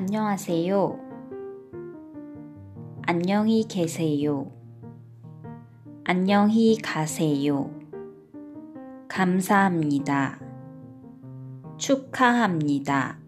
안녕하세요. 안녕히 계세요. 안녕히 가세요. 감사합니다. 축하합니다.